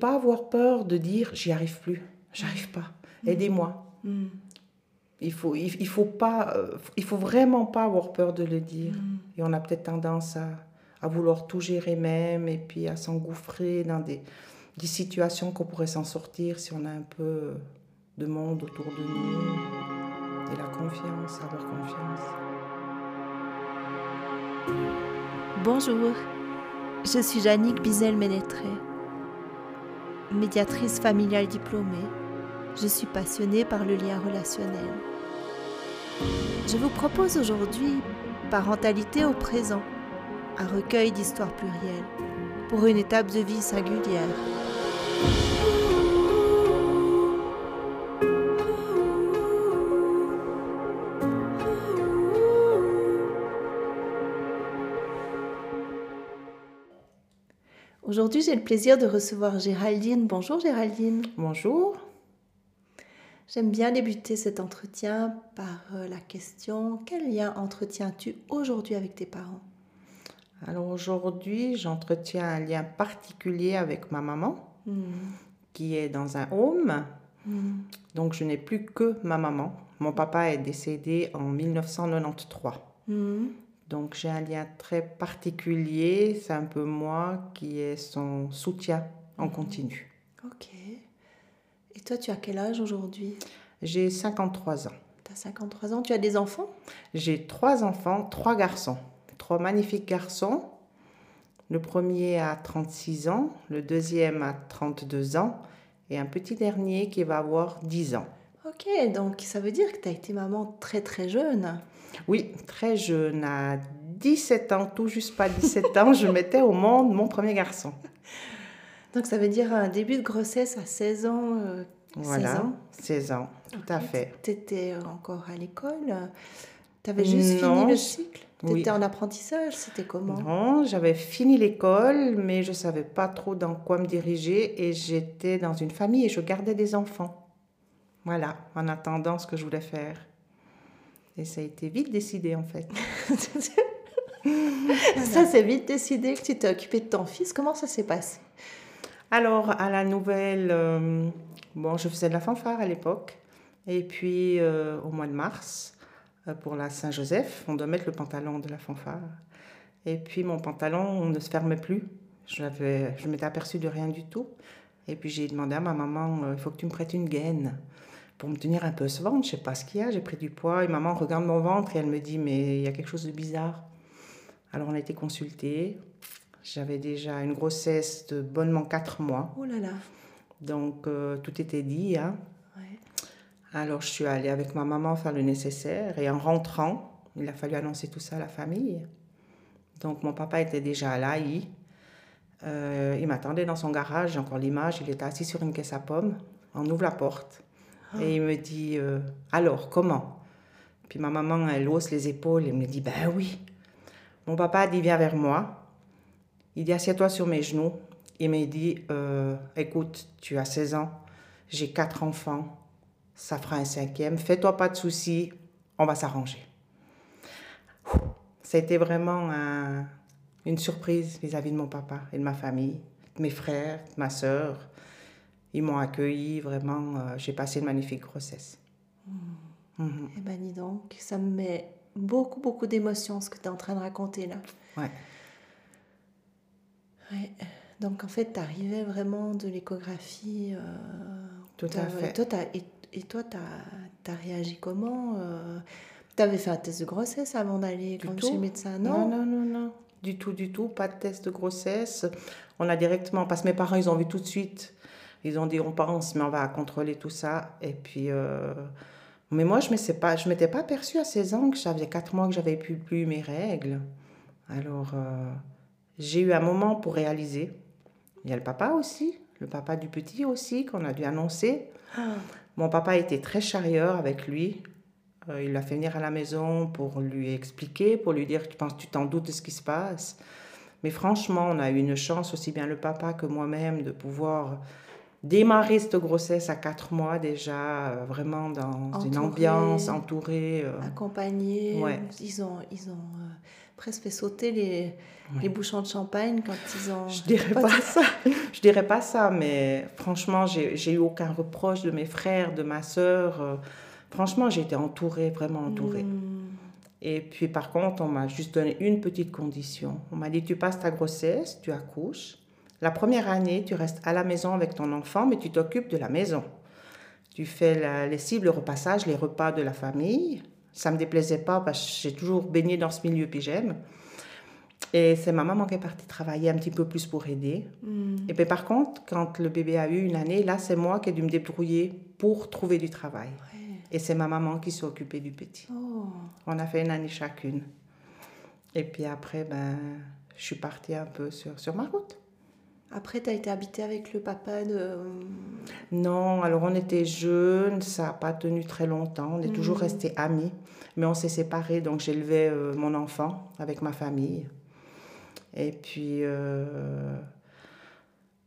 pas avoir peur de dire j'y arrive plus, j'arrive pas, aidez-moi. Mm. Il faut, il, il faut pas, euh, il faut vraiment pas avoir peur de le dire. Mm. Et on a peut-être tendance à, à vouloir tout gérer même et puis à s'engouffrer dans des, des situations qu'on pourrait s'en sortir si on a un peu de monde autour de nous et la confiance, avoir confiance. Bonjour, je suis Jannick Bizel-Ménétré, médiatrice familiale diplômée. Je suis passionnée par le lien relationnel. Je vous propose aujourd'hui Parentalité au présent, un recueil d'histoires plurielles pour une étape de vie singulière. Aujourd'hui, j'ai le plaisir de recevoir Géraldine. Bonjour Géraldine. Bonjour. J'aime bien débuter cet entretien par euh, la question quel lien entretiens-tu aujourd'hui avec tes parents? Alors aujourd'hui, j'entretiens un lien particulier avec ma maman Hmm. qui est dans un home. Hmm. Donc je n'ai plus que ma maman. Mon papa est décédé en 1993. Hmm. Donc j'ai un lien très particulier. C'est un peu moi qui est son soutien en continu. Ok. Et toi, tu as quel âge aujourd'hui? J'ai 53 ans. Tu as 53 ans. Tu as des enfants? J'ai trois enfants, trois garçons. Trois magnifiques garçons. Le premier a 36 ans, le deuxième a 32 ans et un petit dernier qui va avoir 10 ans. Ok, donc ça veut dire que tu as été maman très très jeune. Oui, très jeune, à 17 ans, tout juste pas 17 ans, je mettais au monde mon premier garçon. Donc ça veut dire un début de grossesse à 16 ans. euh, 16 Voilà, ans 16 ans, tout à fait. Tu étais encore à l'école Tu avais juste Non, fini le cycle? Tu oui. étais en apprentissage C'était comment? Non, j'avais fini l'école, mais je savais pas trop dans quoi me diriger et j'étais dans une famille et je gardais des enfants. Voilà, en attendant ce que je voulais faire. Et ça a été vite décidé en fait. Ça, c'est vite décidé que tu t'es occupé de ton fils. Comment ça s'est passé? Alors, à la nouvelle, euh, bon, je faisais de la fanfare à l'époque. Et puis, euh, au mois de mars, euh, pour la Saint-Joseph, on doit mettre le pantalon de la fanfare. Et puis, mon pantalon ne se fermait plus. Je, je m'étais aperçue de rien du tout. Et puis, j'ai demandé à ma maman, il faut que tu me prêtes une gaine pour me tenir un peu ce ventre. Je sais pas ce qu'il y a, j'ai pris du poids. Et maman regarde mon ventre et elle me dit, mais il y a quelque chose de bizarre. Alors, on a été consultés. J'avais déjà une grossesse de bonnement 4 mois. Oh là là. Donc, euh, tout était dit. hein. Ouais. Alors, je suis allée avec ma maman faire le nécessaire. Et en rentrant, il a fallu annoncer tout ça à la famille. Donc, mon papa était déjà à l'AI. Euh, il m'attendait dans son garage. J'ai encore l'image. Il était assis sur une caisse à pommes. On ouvre la porte. Et il me dit euh, Alors, comment? Puis ma maman, elle hausse les épaules et me dit Ben oui. Mon papa dit Viens vers moi. Il dit Assieds-toi sur mes genoux. Il m'a dit euh, Écoute, tu as 16 ans, j'ai quatre enfants, ça fera un cinquième, fais-toi pas de soucis, on va s'arranger. Ouh, Ça a été vraiment un- une surprise vis-à-vis de mon papa et de ma famille, de mes frères, de ma sœur. Ils m'ont accueilli, vraiment, euh, j'ai passé une magnifique grossesse. Mhm. Eh ben dis donc, ça me met beaucoup, beaucoup d'émotions ce que tu es en train de raconter là. Ouais. Ouais. Donc en fait, tu arrivais vraiment de l'échographie. euh, Tout à fait. Toi, t'as- et, et toi, tu as, réagi comment Tu avais fait un test de grossesse avant d'aller chez le médecin Non, Non, non, non, non. Du tout, du tout. Pas de test de grossesse. On a directement, parce que mes parents, ils ont vu tout de suite. Ils ont dit, on pense, mais on va contrôler tout ça. Et puis, euh, mais moi, je ne m'étais pas, je m'étais pas aperçue à 16 ans que j'avais 4 mois que j'avais plus, plus mes règles. Alors, euh, j'ai eu un moment pour réaliser. Il y a le papa aussi, le papa du petit aussi, qu'on a dû annoncer. Ah, Mon papa était très charieur avec lui. Euh, il l'a fait venir à la maison pour lui expliquer, pour lui dire, tu penses, tu t'en doutes de ce qui se passe. Mais franchement, on a eu une chance, aussi bien le papa que moi-même, de pouvoir démarrer cette grossesse à quatre mois déjà, euh, vraiment dans une ambiance entourée. euh, accompagnés. Ouais. Ils ont, ils ont euh, presque fait sauter les, les bouchons de champagne quand ils ont. Je dirais pas, ça. Je dirais pas ça, mais franchement, j'ai eu aucun reproche de mes frères, de ma sœur. Franchement, j'ai été entourée, vraiment entourée. Hmm. Et puis, par contre, on m'a juste donné une petite condition. On m'a dit tu passes ta grossesse, tu accouches. La première année, tu restes à la maison avec ton enfant, mais tu t'occupes de la maison. Tu fais la, les cibles, le repassage, les repas de la famille. Ça me déplaisait pas parce que j'ai toujours baigné dans ce milieu, puis j'aime. Et c'est ma maman qui est partie travailler un petit peu plus pour aider. Hmm. Et puis par contre, quand le bébé a eu une année, là, c'est moi qui ai dû me débrouiller pour trouver du travail. Et c'est ma maman qui s'est occupée du petit. Oh. On a fait une année chacune. Et puis après, ben, je suis partie un peu sur, sur ma route. Après, tu as été habitée avec le papa de... Non, alors on était jeunes, ça n'a pas tenu très longtemps, on est toujours hmm. restés amis, mais on s'est séparés, donc j'élevais euh, mon enfant avec ma famille. Et puis, euh,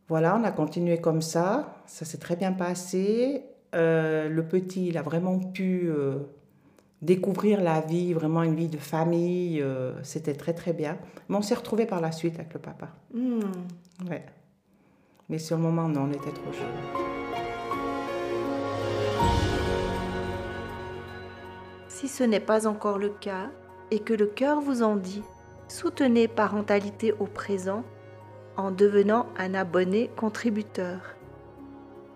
voilà, on a continué comme ça. Ça s'est très bien passé. Euh, le petit, il a vraiment pu euh, découvrir la vie, vraiment une vie de famille. C'était très, très bien. Mais on s'est retrouvés par la suite avec le papa. Hmm. Ouais. Mais sur le moment, non, on était trop jeunes. Si ce n'est pas encore le cas et que le cœur vous en dit, Soutenez Parentalité au présent en devenant un abonné contributeur.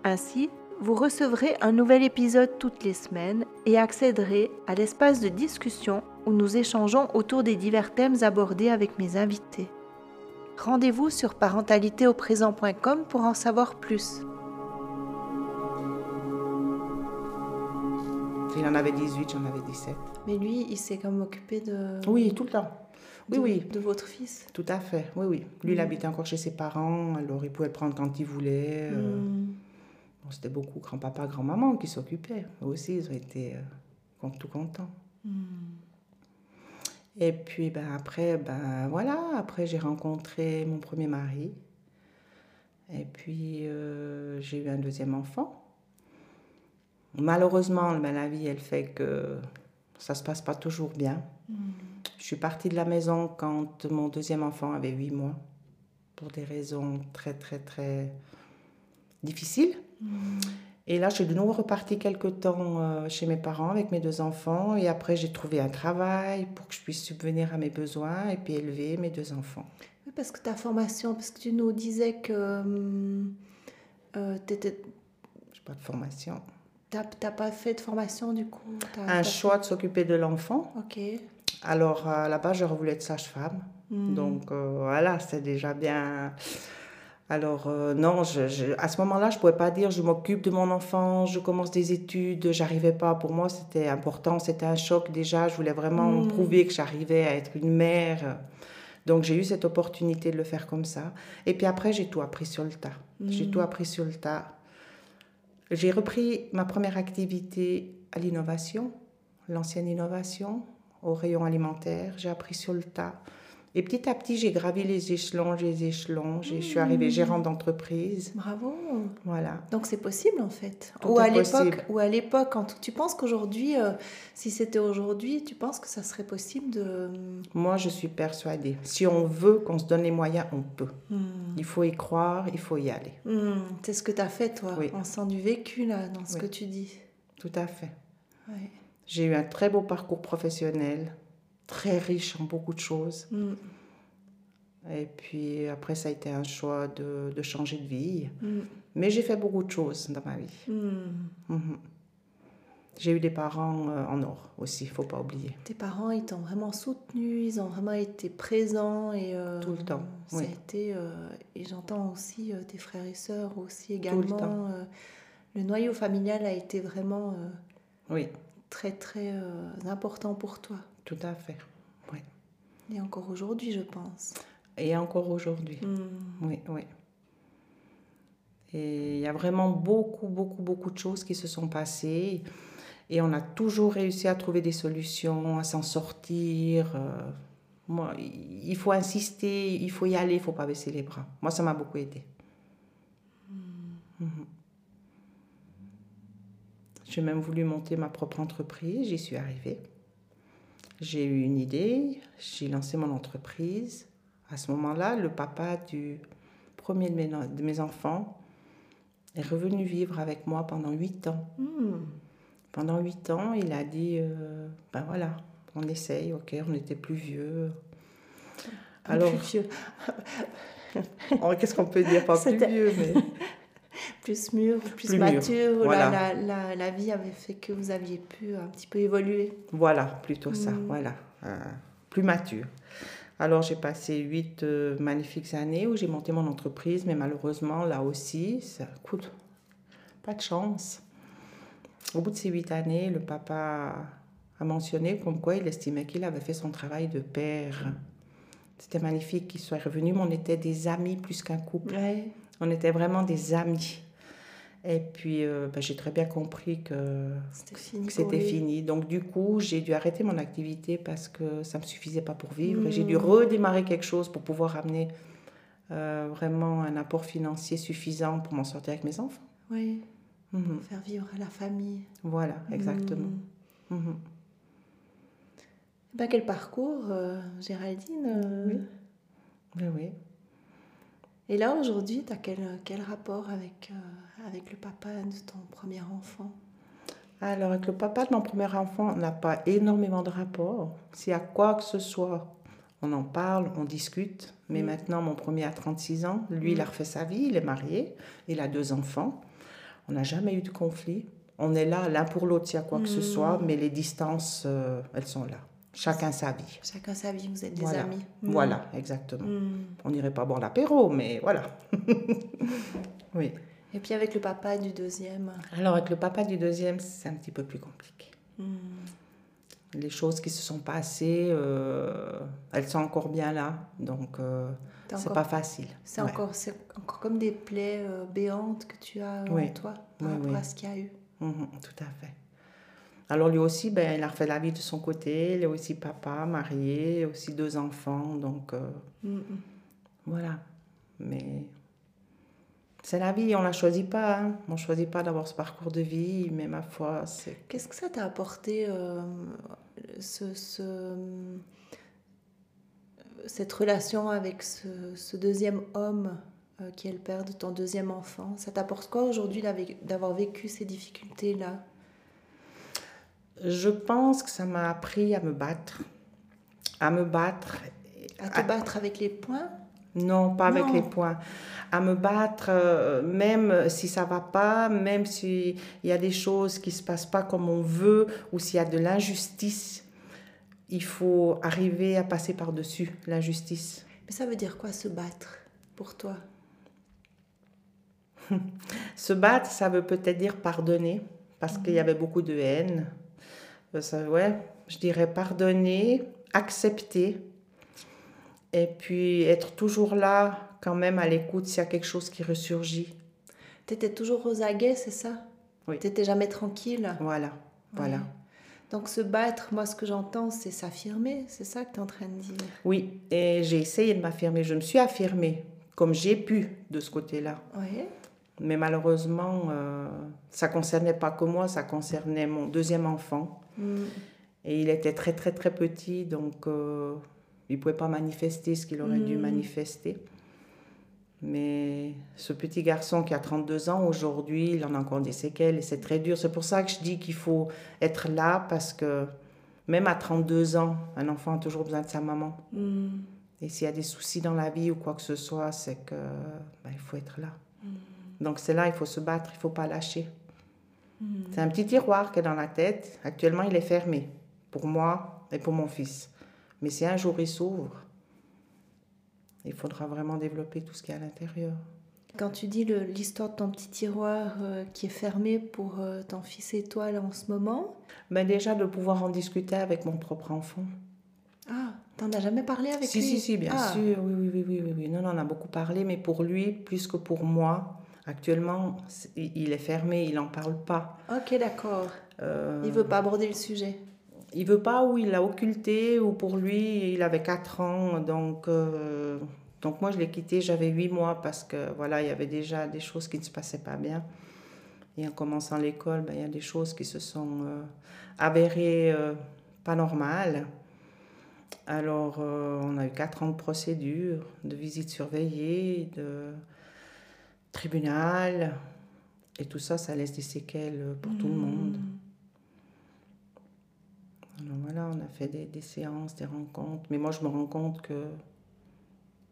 Ainsi, vous recevrez un nouvel épisode toutes les semaines et accéderez à l'espace de discussion où nous échangeons autour des divers thèmes abordés avec mes invités. Rendez-vous sur parentalitéauprésent.com pour en savoir plus. Il en avait 18, j'en avais 17. Mais lui, il s'est comme occupé de... Oui, tout le temps. Oui, oui. De votre fils Tout à fait, oui, oui. Lui, il mm. habitait encore chez ses parents, alors il pouvait le prendre quand il voulait. Euh. C'était beaucoup grand-papa, grand-maman qui s'occupaient. Eux aussi, ils ont été euh, tout contents. Mm. Et puis ben, après, ben, voilà, après j'ai rencontré mon premier mari. Et puis euh, j'ai eu un deuxième enfant. Malheureusement, ben, la vie, elle fait que ça se passe pas toujours bien. Je suis partie de la maison quand mon deuxième enfant avait huit mois, pour des raisons très, très, très difficiles. Et là, je suis de nouveau repartie quelque temps euh, chez mes parents avec mes deux enfants. Et après, j'ai trouvé un travail pour que je puisse subvenir à mes besoins et puis élever mes deux enfants. Oui, parce que ta formation, parce que tu nous disais que euh, euh tu étais... Je pas de formation. Tu n'as pas fait de formation du coup Un choix de s'occuper de l'enfant. Ok. Alors, base, j'aurais voulu être sage-femme. Hmm. Donc, euh, voilà, c'est déjà bien. Alors, euh, non, je, à ce moment-là, je ne pouvais pas dire je m'occupe de mon enfant, je commence des études, j'arrivais pas. Pour moi, c'était important, c'était un choc déjà. Je voulais vraiment hmm. prouver que j'arrivais à être une mère. Donc, j'ai eu cette opportunité de le faire comme ça. Et puis après, j'ai tout appris sur le tas. J'ai hmm. tout appris sur le tas. J'ai repris ma première activité à l'innovation, l'ancienne innovation au rayon alimentaire. J'ai appris sur le tas. Et petit à petit, j'ai gravi les échelons, les échelons. Je suis arrivée mmh. gérante d'entreprise. Bravo. Voilà. Donc c'est possible en fait. ou, à l'époque, ou à l'époque, quand tu penses qu'aujourd'hui, euh, si c'était aujourd'hui, tu penses que ça serait possible de. Moi, je suis persuadée. Si on veut, qu'on se donne les moyens, on peut. Mmh. Il faut y croire, il faut y aller. Mmh. C'est ce que tu as fait, toi. Oui. On sent du vécu là, dans ce que tu dis. Tout à fait. Oui. J'ai eu un très beau parcours professionnel, très riche en beaucoup de choses. Mm. Et puis après, ça a été un choix de, de changer de vie. Mm. Mais j'ai fait beaucoup de choses dans ma vie. Mm. Mm-hmm. J'ai eu des parents euh, en or aussi, il faut pas oublier. Tes parents, ils t'ont vraiment soutenu, ils ont vraiment été présents et euh, tout le temps. Ça a été euh, et j'entends aussi tes frères et sœurs aussi également. Le, le, noyau familial a été vraiment oui très très euh, important pour toi. Tout à fait, oui. Et encore aujourd'hui, je pense. Et encore aujourd'hui, hmm. oui, oui. Et il y a vraiment beaucoup, beaucoup, beaucoup de choses qui se sont passées. Et on a toujours réussi à trouver des solutions, à s'en sortir. Euh, moi, il faut insister, il faut y aller, il faut pas baisser les bras. Moi, ça m'a beaucoup aidé. Hmm. Mhm. J'ai même voulu monter ma propre entreprise, j'y suis arrivée. J'ai eu une idée, j'ai lancé mon entreprise. À ce moment-là, le papa du premier de mes, de mes enfants est revenu vivre avec moi pendant huit ans. Hmm. Pendant huit ans, il a dit, euh, ben voilà, on essaye, ok, on était plus vieux. Alors, plus vieux. Oh, qu'est-ce qu'on peut dire Pas plus vieux, mais... plus mûr, plus, mature, la, la, la, vie avait fait que vous aviez pu un petit peu évoluer. Voilà, plutôt ça, hmm. voilà. Euh, plus mature. Alors j'ai passé huit euh, magnifiques années où j'ai monté mon entreprise, mais malheureusement, là aussi, ça coûte pas de chance. Au bout de ces huit années, le papa a mentionné comme quoi il estimait qu'il avait fait son travail de père. C'était magnifique qu'il soit revenu, mais on était des amis plus qu'un couple. On était vraiment des amis. Et puis, euh, ben, j'ai très bien compris que c'était fini, Donc, du coup, j'ai dû arrêter mon activité parce que ça ne me suffisait pas pour vivre. Et j'ai dû hmm. redémarrer quelque chose pour pouvoir amener euh, vraiment un apport financier suffisant pour m'en sortir avec mes enfants. Oui. Mhm. Faire vivre la famille. Voilà, exactement. Hmm. Mhm. Ben, quel parcours, euh, Géraldine Oui. Ben oui. Et là, aujourd'hui, tu as quel, quel, rapport avec, euh, avec le papa de ton premier enfant? Alors, avec le papa de mon premier enfant, on n'a pas énormément de rapport. S'il y a quoi que ce soit, on en parle, on discute. Mais mm. maintenant, mon premier a 36 ans. Lui, il a mm. refait sa vie, il est marié, il a deux enfants. On n'a jamais eu de conflit. On est là l'un pour l'autre s'il y a quoi que ce mm. soit, mais les distances, euh, elles sont là. Chacun sa vie. Chacun sa vie, vous êtes des amis. Hmm. Voilà, exactement. Hmm. On n'irait pas boire l'apéro, mais voilà. oui. Et puis avec le papa du deuxième Alors avec le papa du deuxième, c'est un petit peu plus compliqué. Hmm. Les choses qui se sont passées, euh, elles sont encore bien là, donc euh, c'est pas facile. C'est encore, encore comme des plaies euh, béantes que tu as en toi par rapport à ce qu'il y a eu. Mhm, tout à fait. Alors lui aussi, ben, il a refait la vie de son côté. Il est aussi papa, marié, aussi deux enfants. Donc euh, mm, mm. voilà. Mais c'est la vie, on ne la choisit pas. Hein. On ne choisit pas d'avoir ce parcours de vie, mais ma foi, c'est... Qu'est-ce que ça t'a apporté, euh, ce, ce, cette relation avec ce, ce deuxième homme euh, qui est le père de ton deuxième enfant? Ça t'apporte quoi aujourd'hui d'avoir vécu ces difficultés-là? Je pense que ça m'a appris à me battre. À me battre. À te battre avec les poings? Non, pas avec les poings. À me battre, euh, même si ça va pas, même s'il y a des choses qui se passent pas comme on veut, ou s'il y a de l'injustice, il faut arriver à passer par-dessus l'injustice. Mais ça veut dire quoi se battre pour toi? Se battre, ça veut peut-être dire pardonner, parce qu'il y avait beaucoup de haine, ça, ouais, je dirais pardonner, accepter, et puis être toujours là quand même à l'écoute s'il y a quelque chose qui ressurgit. Tu étais toujours aux aguets, c'est ça? Oui. Tu n'étais jamais tranquille? Voilà, voilà. Donc se battre, moi ce que j'entends, c'est s'affirmer, c'est ça que tu es en train de dire? Oui, et j'ai essayé de m'affirmer, je me suis affirmée comme j'ai pu de ce côté-là. Oui. Mais malheureusement, euh, ça concernait pas que moi, ça concernait mon deuxième enfant. Mm. Et il était très, très, très petit, donc euh, il ne pouvait pas manifester ce qu'il aurait dû mm. manifester. Mais ce petit garçon qui a 32 ans, aujourd'hui, il en a encore des séquelles et c'est très dur. C'est pour ça que je dis qu'il faut être là parce que même à 32 ans, un enfant a toujours besoin de sa maman. Mm. Et s'il y a des soucis dans la vie ou quoi que ce soit, c'est que ben, il faut être là. Donc c'est là, il faut se battre, il ne faut pas lâcher. Hmm. C'est un petit tiroir qui est dans la tête. Actuellement, il est fermé pour moi et pour mon fils. Mais si un jour il s'ouvre, il faudra vraiment développer tout ce qui est à l'intérieur. Quand tu dis l'histoire de ton petit tiroir euh, qui est fermé pour euh, ton fils et toi là en ce moment? Ben Déjà de pouvoir en discuter avec mon propre enfant. Ah, t'en as jamais parlé avec lui? Si, si, bien ah. sûr. Oui, oui, oui, oui, oui. Non, non, on a beaucoup parlé, mais pour lui, plus que pour moi, Actuellement, il est fermé, il n'en parle pas. Ok, d'accord. Euh, il veut pas aborder le sujet. Il veut pas ou il l'a occulté ou pour lui, il avait 4 ans. Donc, euh, donc moi, je l'ai quitté, j'avais 8 mois parce que voilà, il y avait déjà des choses qui ne se passaient pas bien. Et en commençant l'école, ben, il y a des choses qui se sont euh, avérées pas normales. Alors, euh, on a eu quatre ans de procédure, de visite surveillée, de tribunal. Et tout ça, ça laisse des séquelles pour tout le monde. Alors voilà, on a fait des, des, séances, des rencontres. Mais moi, je me rends compte que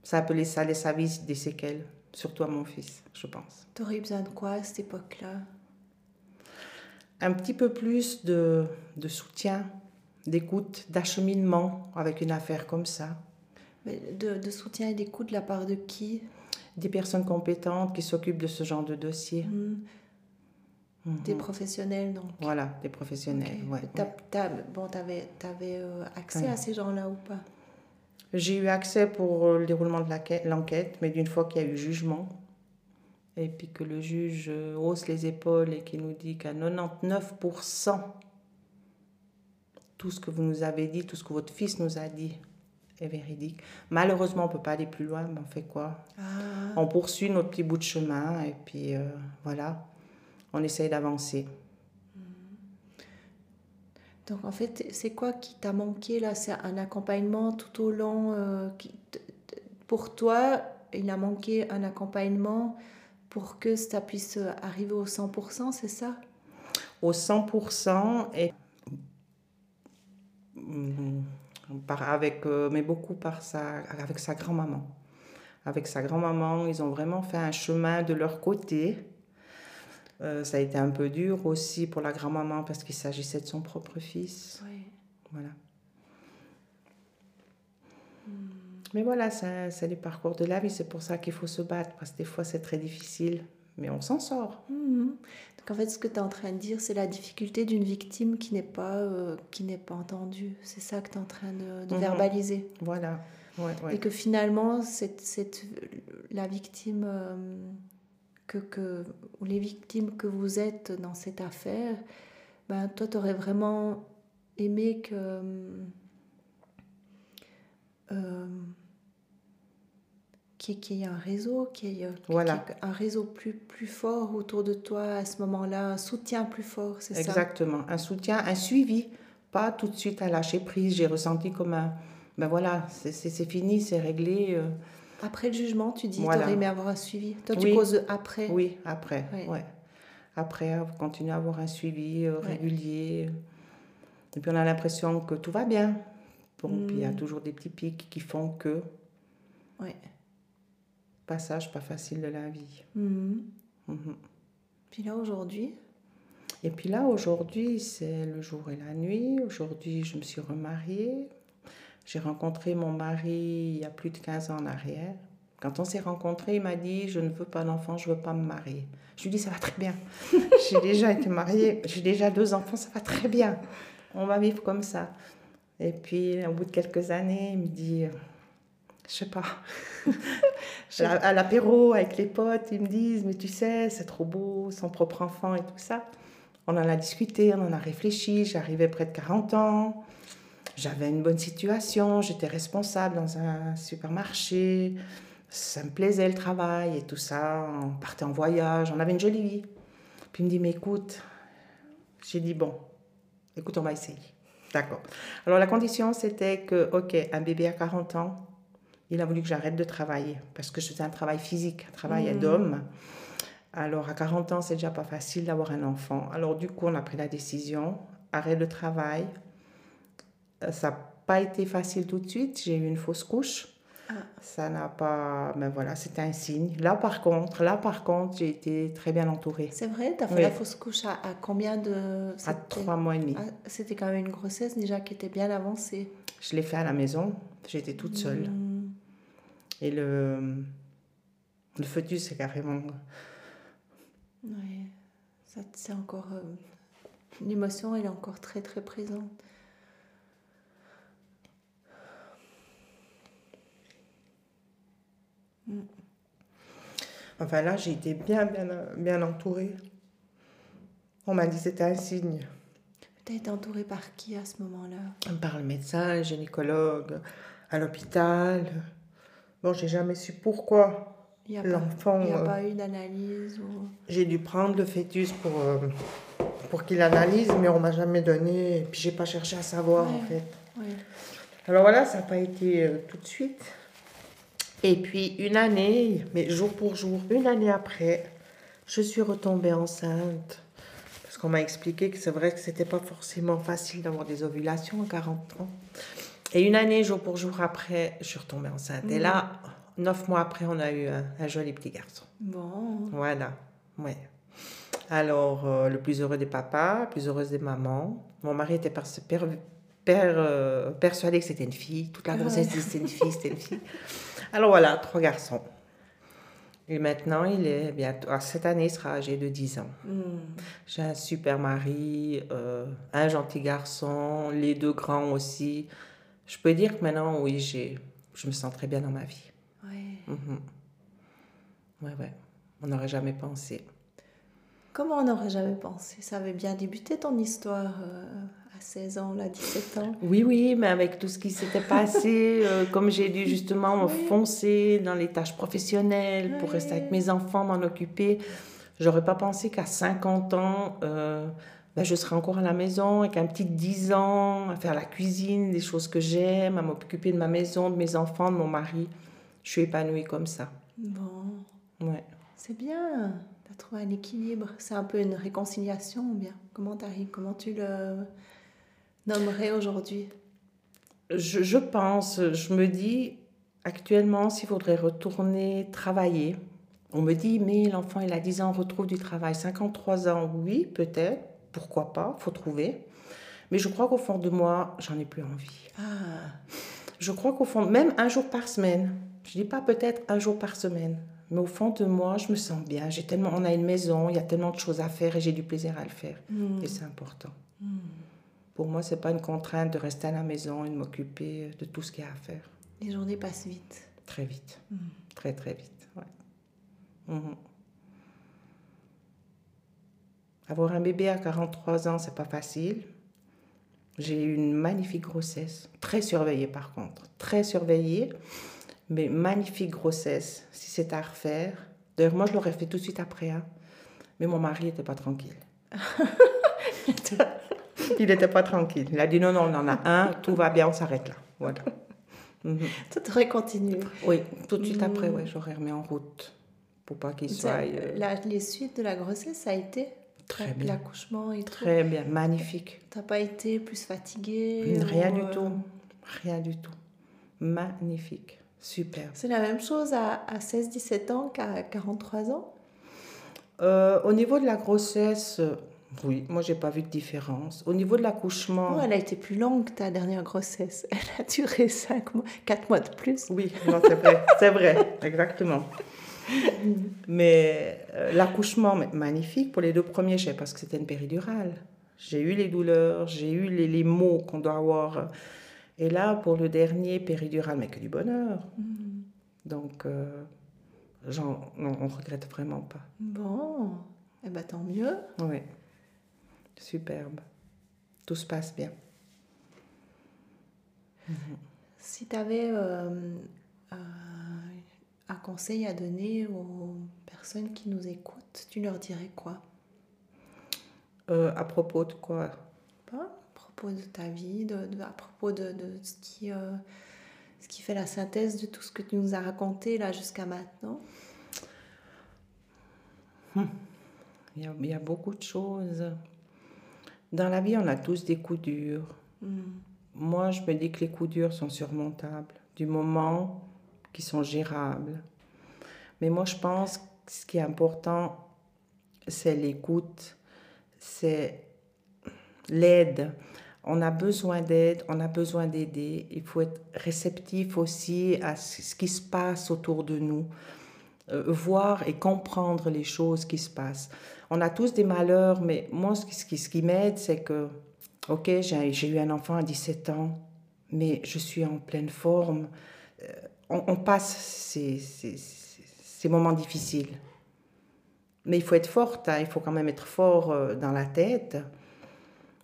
ça, a ça laisse à vie des séquelles, surtout à mon fils, je pense. Tu aurais besoin de quoi à cette époque-là? Un petit peu plus de, de soutien, d'écoute, d'acheminement avec une affaire comme ça. De, de soutien et d'écoute de la part de qui? Des personnes compétentes qui s'occupent de ce genre de dossier. Mmh. Des mhm. professionnels, donc. Voilà, des professionnels, ouais. bon, tu avais, euh, accès à ces gens-là ou pas? J'ai eu accès pour euh, le déroulement de l'enquête, mais d'une fois qu'il y a eu jugement, et puis que le juge euh, hausse les épaules et qu'il nous dit qu'à 99%, tout ce que vous nous avez dit, tout ce que votre fils nous a dit est véridique. Malheureusement, on ne peut pas aller plus loin, mais on fait quoi? Ah. On poursuit notre petit bout de chemin, et puis voilà on essaye d'avancer. Donc en fait, c'est quoi qui t'a manqué là? C'est un accompagnement tout au long euh, qui, Pour toi, il a manqué un accompagnement pour que ça puisse arriver au 100%, c'est ça? Au 100% et mm, par, avec, euh, mais beaucoup par sa, avec sa grand-maman. Avec sa grand-maman, ils ont vraiment fait un chemin de leur côté euh, ça a été un peu dur aussi pour la grand-maman parce qu'il s'agissait de son propre fils. Voilà. Hmm. Mais voilà, c'est les parcours de la vie. C'est pour ça qu'il faut se battre parce que des fois c'est très difficile, mais on s'en sort. Hmm. Donc en fait, ce que tu es en train de dire, c'est la difficulté d'une victime qui n'est pas, euh, qui n'est pas entendue. C'est ça que tu es en train de, mhm. verbaliser. Voilà. Et que finalement, c'est la victime. Euh, que, que ou les victimes que vous êtes dans cette affaire, ben, toi, tu aurais vraiment aimé que. Euh, qu'il y ait un réseau, qu'il y ait, voilà. un réseau plus, plus fort autour de toi à ce moment-là, un soutien plus fort, c'est ça? Exactement, un soutien, un suivi, pas tout de suite à lâcher prise. J'ai ressenti comme un, ben voilà, c'est fini, c'est réglé. Euh, après le jugement, tu dis, tu aurais aimé avoir un suivi. Toi, tu causes après. Oui, après. Ouais. Après, vous continuez à avoir un suivi euh, régulier. Et puis, on a l'impression que tout va bien. Bon, puis il y a hmm. toujours des petits pics qui font que. Oui. Passage pas facile de la vie. Hmm. Mhm. Puis là, aujourd'hui? Et puis là, aujourd'hui, c'est le jour et la nuit. Aujourd'hui, je me suis remariée. J'ai rencontré mon mari il y a plus de 15 ans en arrière. Quand on s'est rencontrés, il m'a dit Je ne veux pas d'enfant, je ne veux pas me marier. Je lui ai dit Ça va très bien. j'ai déjà été mariée, j'ai déjà deux enfants, ça va très bien. On va vivre comme ça. Et puis, au bout de quelques années, il me dit Je sais pas. à l'apéro avec les potes, ils me disent Mais tu sais, c'est trop beau, son propre enfant et tout ça. On en a discuté, on en a réfléchi. J'arrivais près de 40 ans j'avais une bonne situation, j'étais responsable dans un supermarché, ça me plaisait le travail et tout ça, on partait en voyage, on avait une jolie vie. Puis il me dit, mais écoute, j'ai dit, bon, écoute, on va essayer. D'accord. Alors la condition, c'était que, ok, un bébé à 40 ans, il a voulu que j'arrête de travailler parce que je faisais un travail physique, un travail mmh. d'homme. Alors à 40 ans, c'est déjà pas facile d'avoir un enfant. Alors du coup, on a pris la décision, arrêt de travail, euh, ça n'a pas été facile tout de suite. J'ai eu une fausse couche. Ah. Ça n'a pas. Mais ben voilà, c'était un signe. Là, par contre, là, par contre, j'ai été très bien entourée. C'est vrai, tu as fait la fausse couche à, combien de. À trois mois et demi. Ah, c'était quand même une grossesse déjà qui était bien avancée. Je l'ai fait à la maison. J'étais toute seule. Hmm. Et le. Le fœtus, c'est carrément. Oui, c'est encore. Euh, l'émotion, elle est encore très, très présente. Mm. Enfin là, j'ai été bien, bien, bien entourée. On m'a dit que c'était un signe. Tu as été entourée par qui à ce moment-là? Par le médecin, le gynécologue, à l'hôpital. Bon, j'ai jamais su pourquoi l'enfant. Il n'y a pas eu d'analyse ou... J'ai dû prendre le fœtus pour, euh, pour qu'il analyse, mais on m'a jamais donné. Et puis j'ai pas cherché à savoir en fait. Alors voilà, ça n'a pas été euh, tout de suite. Et puis une année, mais jour pour jour, une année après, je suis retombée enceinte. Parce qu'on m'a expliqué que c'est vrai que c'était pas forcément facile d'avoir des ovulations à 40 ans. Et une année, jour pour jour après, je suis retombée enceinte. Et là, neuf mois après, on a eu un, un joli petit garçon. Bon. Voilà, ouais. Alors, euh, le plus heureux des papas, la plus heureuse des mamans. Mon mari était euh, persuadé que c'était une fille. Toute la grossesse, il disait c'était une fille, c'était une fille. Alors voilà, trois garçons. Et maintenant, il est bientôt. ah, cette année, il sera âgé de 10 ans. Hmm. J'ai un super mari, euh, un gentil garçon, les deux grands aussi. Je peux dire que maintenant, oui, j'ai, je me sens très bien dans ma vie. Ouais. Mhm. Ouais, ouais. On n'aurait jamais pensé. Comment on n'aurait jamais pensé? Ça avait bien débuté ton histoire euh, à 16 ans, là, 17 ans. Oui, oui, mais avec tout ce qui s'était passé, euh, comme j'ai dû justement me Oui. foncer dans les tâches professionnelles pour rester avec Oui. mes enfants, m'en occuper, j'aurais pas pensé qu'à 50 ans, euh, ben, je serais encore à la maison avec un petit 10 ans, à faire la cuisine, des choses que j'aime, à m'occuper de ma maison, de mes enfants, de mon mari. Je suis épanouie comme ça. Bon, Ouais. c'est bien. Tu as trouvé un équilibre. C'est un peu une réconciliation, ou bien? Comment Comment tu le nommerais aujourd'hui? Je, je pense, je me dis actuellement s'il faudrait retourner travailler. On me dit, mais l'enfant, il a 10 ans, retrouve du travail. 53 ans, oui, peut-être, pourquoi pas, faut trouver. Mais je crois qu'au fond de moi, j'en ai plus envie. Ah, Je crois qu'au fond, même un jour par semaine, je dis pas peut-être un jour par semaine, mais au fond de moi, je me sens bien. J'ai tellement, on a une maison, il y a tellement de choses à faire et j'ai du plaisir à le faire. hmm, Et c'est important. hmm. Pour moi, c'est pas une contrainte de rester à la maison et de m'occuper de tout ce qu'il y a à faire. les journées passent vite. Très vite. Mm. Très, très vite. ouais. Mhm. Avoir un bébé à 43 ans, c'est pas facile. J'ai eu une magnifique grossesse, très surveillée par contre, très surveillée, mais magnifique grossesse. Si c'était à refaire, d'ailleurs moi je l'aurais fait tout de suite après, hein. mais mon mari n'était pas tranquille. Il n'était pas tranquille. Il a dit non, non, on en a un, tout va bien, on s'arrête là. Voilà. Mhm. Tu devrais continuer. Oui, tout de suite Mm. après, ouais, j'aurais remis en route pour pas qu'il soit euh, la- les suites de la grossesse, ça a été? Très bien. L'accouchement et tout. Très bien, magnifique. T'as pas été plus fatiguée Rien ou, du euh, tout, rien du tout. Magnifique, super. C'est la même chose à, à 16-17 ans qu'à 43 ans? Euh, au niveau de la grossesse, euh, oui, moi j'ai pas vu de différence. Au niveau de l'accouchement, Non, elle a été plus longue que ta dernière grossesse. Elle a duré 5 mois, 4 mois de plus. oui, non, c'est vrai, c'est vrai, exactement. Mais euh, l'accouchement, magnifique. Pour les deux premiers, je savais pas ce que c'était une péridurale. J'ai eu les douleurs, j'ai eu les, les maux qu'on doit avoir. Et là, pour le dernier, péridurale, mais que du bonheur. Mm. Donc, euh, on ne regrette vraiment pas. Bon, eh ben tant mieux. Oui, superbe. Tout se passe bien. Si tu avais un conseil à donner aux personnes qui nous écoutent, tu leur dirais quoi? Euh, à propos de quoi? À propos de ta vie, de, de- à propos de, de ce, qui, euh, ce qui fait la synthèse de tout ce que tu nous as raconté là jusqu'à maintenant. il y, a, il y a beaucoup de choses. Dans la vie, on a tous des coups durs. Mm. Moi, je me dis que les coups durs sont surmontables, du moment qu'ils sont gérables. Mais moi, je pense que ce qui est important, c'est l'écoute, c'est l'aide. On a besoin d'aide, on a besoin d'aider. Il faut être réceptif aussi à ce qui se passe autour de nous, euh, voir et comprendre les choses qui se passent. On a tous des malheurs, mais moi, ce qui, qui, qui m'aide, c'est que Ok, j'ai eu un enfant à 17 ans, mais je suis en pleine forme. Euh, on, on passe ces, ces- moments difficiles. Mais il faut être forte, hein, il faut quand même être fort euh, dans la tête.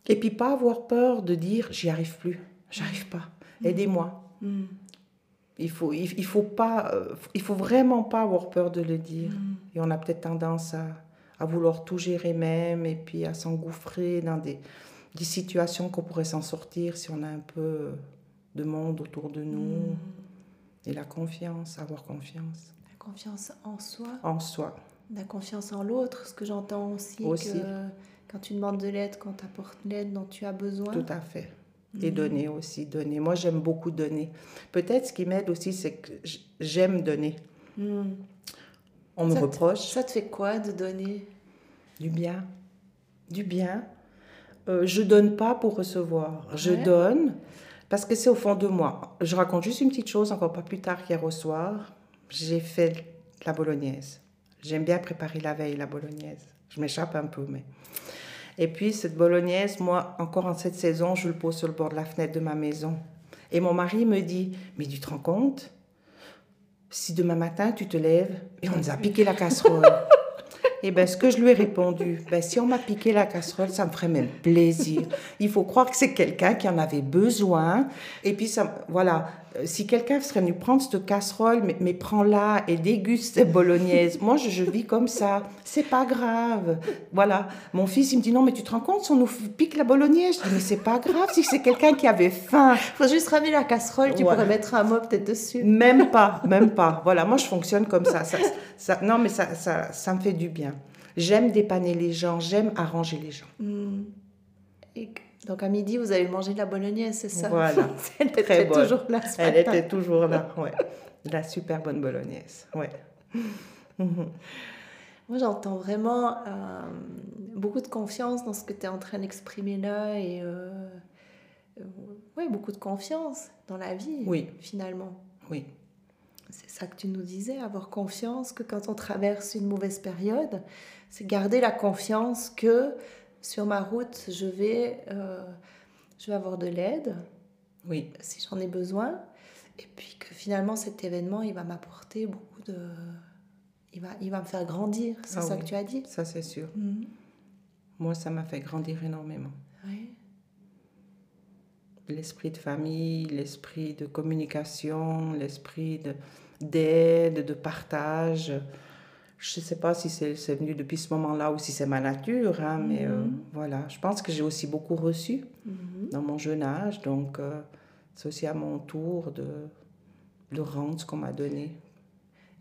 Et puis pas avoir peur de dire j'y arrive plus, j'arrive pas, aidez-moi. Mm. Il faut, il, il faut pas, euh, il faut vraiment pas avoir peur de le dire. Mm. Et on a peut-être tendance à, à vouloir tout gérer même et puis à s'engouffrer dans des, des situations qu'on pourrait s'en sortir si on a un peu de monde autour de nous. Et la confiance, avoir confiance. La confiance en soi. En soi. La confiance en l'autre, ce que j'entends aussi, Aussi. que quand tu demandes de l'aide, quand tu apportes l'aide dont tu as besoin. Tout à fait. Et Mhm. donner aussi, donner. Moi, j'aime beaucoup donner. Peut-être ce qui m'aide aussi, c'est que j'aime donner. Mm. On me Ça te- reproche Ça te fait quoi de donner? Du bien. Du bien. Euh, je donne pas pour recevoir. Je donne parce que c'est au fond de moi. Je raconte juste une petite chose, encore pas plus tard qu'hier au soir. J'ai fait la bolognaise. J'aime bien préparer la veille la bolognaise. Je m'échappe un peu, mais. Et puis, cette bolognaise, moi, encore en cette saison, je le pose sur le bord de la fenêtre de ma maison. Et mon mari me dit Mais tu te rends compte? Si demain matin, tu te lèves et on nous a piqué la casserole. Et bien, ce que je lui ai répondu, ben, si on m'a piqué la casserole, ça me ferait même plaisir. Il faut croire que c'est quelqu'un qui en avait besoin. Et puis, ça, voilà, si quelqu'un serait venu prendre cette casserole, mais, mais prends-la et déguste cette bolognaise. Moi, je, je vis comme ça. C'est pas grave. Voilà. Mon fils, il me dit, non, mais tu te rends compte si on nous pique la bolognaise? Je dis, mais c'est pas grave si c'est quelqu'un qui avait faim. Faut juste ramener la casserole, tu Ouais. pourrais mettre un mot peut-être dessus. Même pas, même pas. Voilà, moi je fonctionne comme ça. ça, ça- non, mais ça, ça, ça me fait du bien. J'aime dépanner les gens, j'aime arranger les gens. Mm. Et donc à midi, vous avez mangé de la bolognaise, c'est ça? Voilà. Elle était Très bonne. toujours là ce Elle matin. était toujours là, ouais. La super bonne bolognaise, ouais. Moi, j'entends vraiment euh, beaucoup de confiance dans ce que tu es en train d'exprimer là et euh, euh, ouais, beaucoup de confiance dans la vie, Oui. finalement. Oui, C'est ça que tu nous disais, avoir confiance que quand on traverse une mauvaise période, c'est garder la confiance que sur ma route, je vais, euh, je vais avoir de l'aide oui, si j'en ai besoin. Et puis que finalement, cet événement, il va m'apporter beaucoup de... Il va, il va me faire grandir, c'est Ah ça oui. que tu as dit? Ça c'est sûr. Mhm. Moi, ça m'a fait grandir énormément. Ouais. L'esprit de famille, l'esprit de communication, l'esprit de- d'aide, de partage. Je ne sais pas si c'est c'est venu depuis ce moment-là ou si c'est ma nature, hein, mais euh, Mhm. voilà. Je pense que j'ai aussi beaucoup reçu Mhm. dans mon jeune âge, donc euh, c'est aussi à mon tour de, de rendre ce qu'on m'a donné.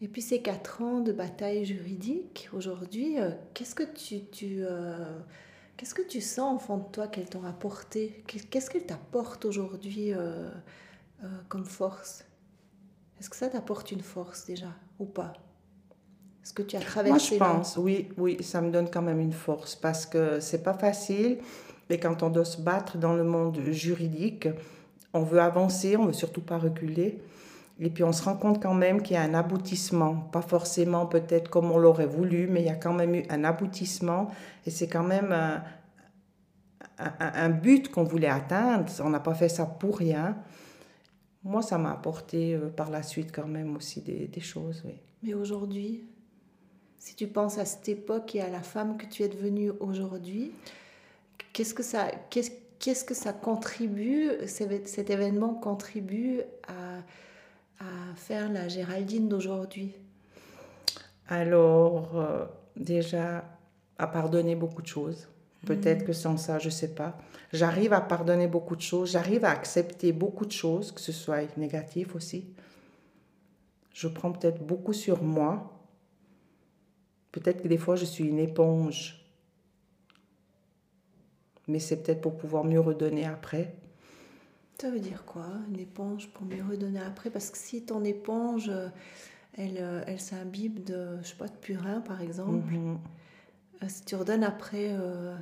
Et puis ces quatre ans de bataille juridique, aujourd'hui, euh, qu'est-ce que tu, tu, euh, qu'est-ce que tu sens au fond de toi qu'elles t'ont apporté? Qu'est- Qu'est-ce qu'elles t'apportent aujourd'hui euh, euh, comme force? Est-ce que ça t'apporte une force déjà ou pas? Est-ce que tu as Moi, traversé je là pense, oui, oui, ça me donne quand même une force parce que c'est pas facile. Et quand on doit se battre dans le monde juridique, on veut avancer, on veut surtout pas reculer. Et puis on se rend compte quand même qu'il y a un aboutissement, pas forcément peut-être comme on l'aurait voulu, mais il y a quand même eu un aboutissement. Et c'est quand même un, un- un but qu'on voulait atteindre. On n'a pas fait ça pour rien. Moi, ça m'a apporté euh, par la suite quand même aussi des, des choses, oui. Mais aujourd'hui, si tu penses à cette époque et à la femme que tu es devenue aujourd'hui, qu'est-ce que ça, qu'est-ce, qu'est-ce que ça contribue, cet événement contribue à, à faire la Géraldine d'aujourd'hui? Alors, euh, déjà, à pardonner beaucoup de choses. Mm. Peut-être que sans ça, je ne sais pas. J'arrive à pardonner beaucoup de choses. J'arrive à accepter beaucoup de choses, que ce soit négatif aussi. Je prends peut-être beaucoup sur moi. Peut-être que des fois, je suis une éponge. Mais c'est peut-être pour pouvoir mieux redonner après. Ça veut dire quoi, une éponge pour mieux redonner après? Parce que si ton éponge, euh, elle, euh, elle s'imbibe de, je sais pas, de purin par exemple, Mhm. euh, si tu redonnes après euh,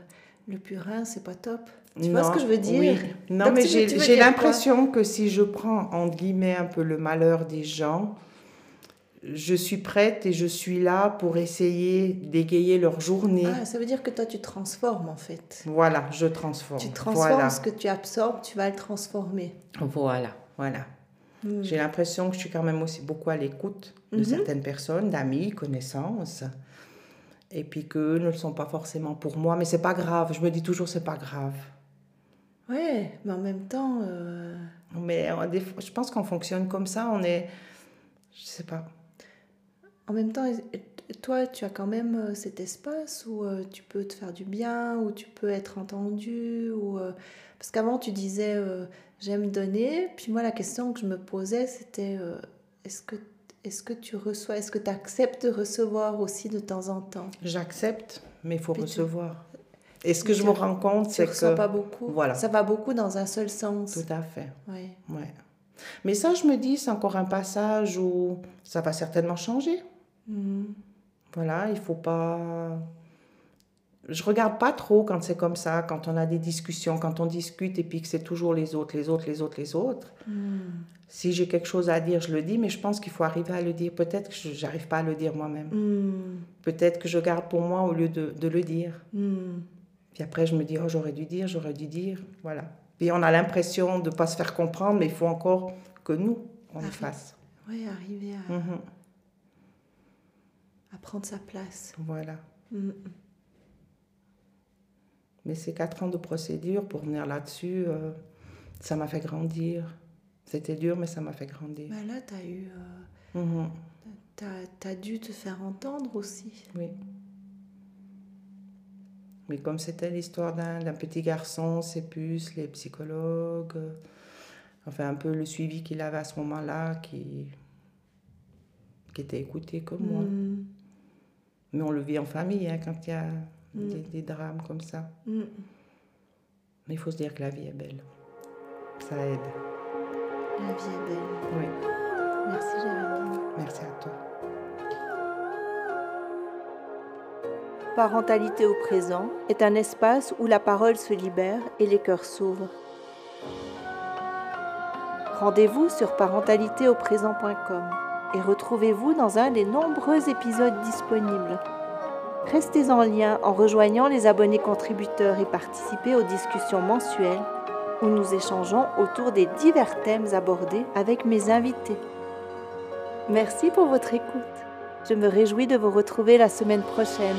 le purin, c'est pas top. Tu vois ce que je veux dire? Oui. Non, Donc, mais j'ai l'impression que si je prends, entre guillemets, un peu le malheur des gens, je suis prête et je suis là pour essayer d'égayer leur journée. Ah, ça veut dire que toi, tu transformes en fait. Voilà, je transforme. Tu transformes Voilà, ce que tu absorbes, tu vas le transformer. voilà, voilà. Hmm. J'ai l'impression que je suis quand même aussi beaucoup à l'écoute de Mhm. certaines personnes, d'amis, connaissances. Et puis qu'eux ne le sont pas forcément pour moi, mais c'est pas grave. Je me dis toujours, c'est pas grave. Ouais, mais en même temps, euh, Mais euh, des fois, je pense qu'on fonctionne comme ça, on est. Je sais pas. En même temps, toi, tu as quand même euh, cet espace où euh, tu peux te faire du bien, où tu peux être entendu, ou euh, parce qu'avant tu disais euh, j'aime donner, puis moi la question que je me posais c'était est-ce que est-ce que tu reçois, est-ce que tu acceptes de recevoir aussi de temps en temps? J'accepte, mais il faut Puis tu- recevoir. Et ce que je me rends compte, c'est que... pas beaucoup. Voilà. Ça va beaucoup dans un seul sens. Tout à fait. Ouais. Mais ça, je me dis, c'est encore un passage où ça va certainement changer. Mhm. Voilà, il faut pas. Je regarde pas trop quand c'est comme ça, quand on a des discussions, quand on discute et puis que c'est toujours les autres, les autres, les autres, les autres. Mhm. Si j'ai quelque chose à dire, je le dis, mais je pense qu'il faut arriver à le dire. Peut-être que je n'arrive pas à le dire moi-même. Mhm. Peut-être que je garde pour moi au lieu de, de le dire. Puis après, je me dis, oh, j'aurais dû dire, j'aurais dû dire. Voilà. Puis on a l'impression de ne pas se faire comprendre, mais il faut encore que nous, on le fasse. Ouais, arriver à prendre sa place. Voilà. Mais ces quatre ans de procédure pour venir là-dessus, euh, ça m'a fait grandir. C'était dur, mais ça m'a fait grandir. Bah là, tu as eu. euh, Mhm. t'as, as dû te faire entendre aussi. Oui. Mais comme c'était l'histoire d'un petit garçon, ses puces, les psychologues, euh, enfin un peu le suivi qu'il avait à ce moment-là, qui, qui était écouté comme moi. Mais on le vit en famille hein, quand il y a Mm. des, des drames comme ça. Mhm. Mais il faut se dire que la vie est belle. Ça aide. La vie est belle. Oui. Merci, Jérémy. Merci à toi. Parentalité au présent est un espace où la parole se libère et les cœurs s'ouvrent. Rendez-vous sur parentalitéauprésent.com et retrouvez-vous dans un des nombreux épisodes disponibles. Restez en lien en rejoignant les abonnés contributeurs et participez aux discussions mensuelles où nous échangeons autour des divers thèmes abordés avec mes invités. Merci pour votre écoute. Je me réjouis de vous retrouver la semaine prochaine.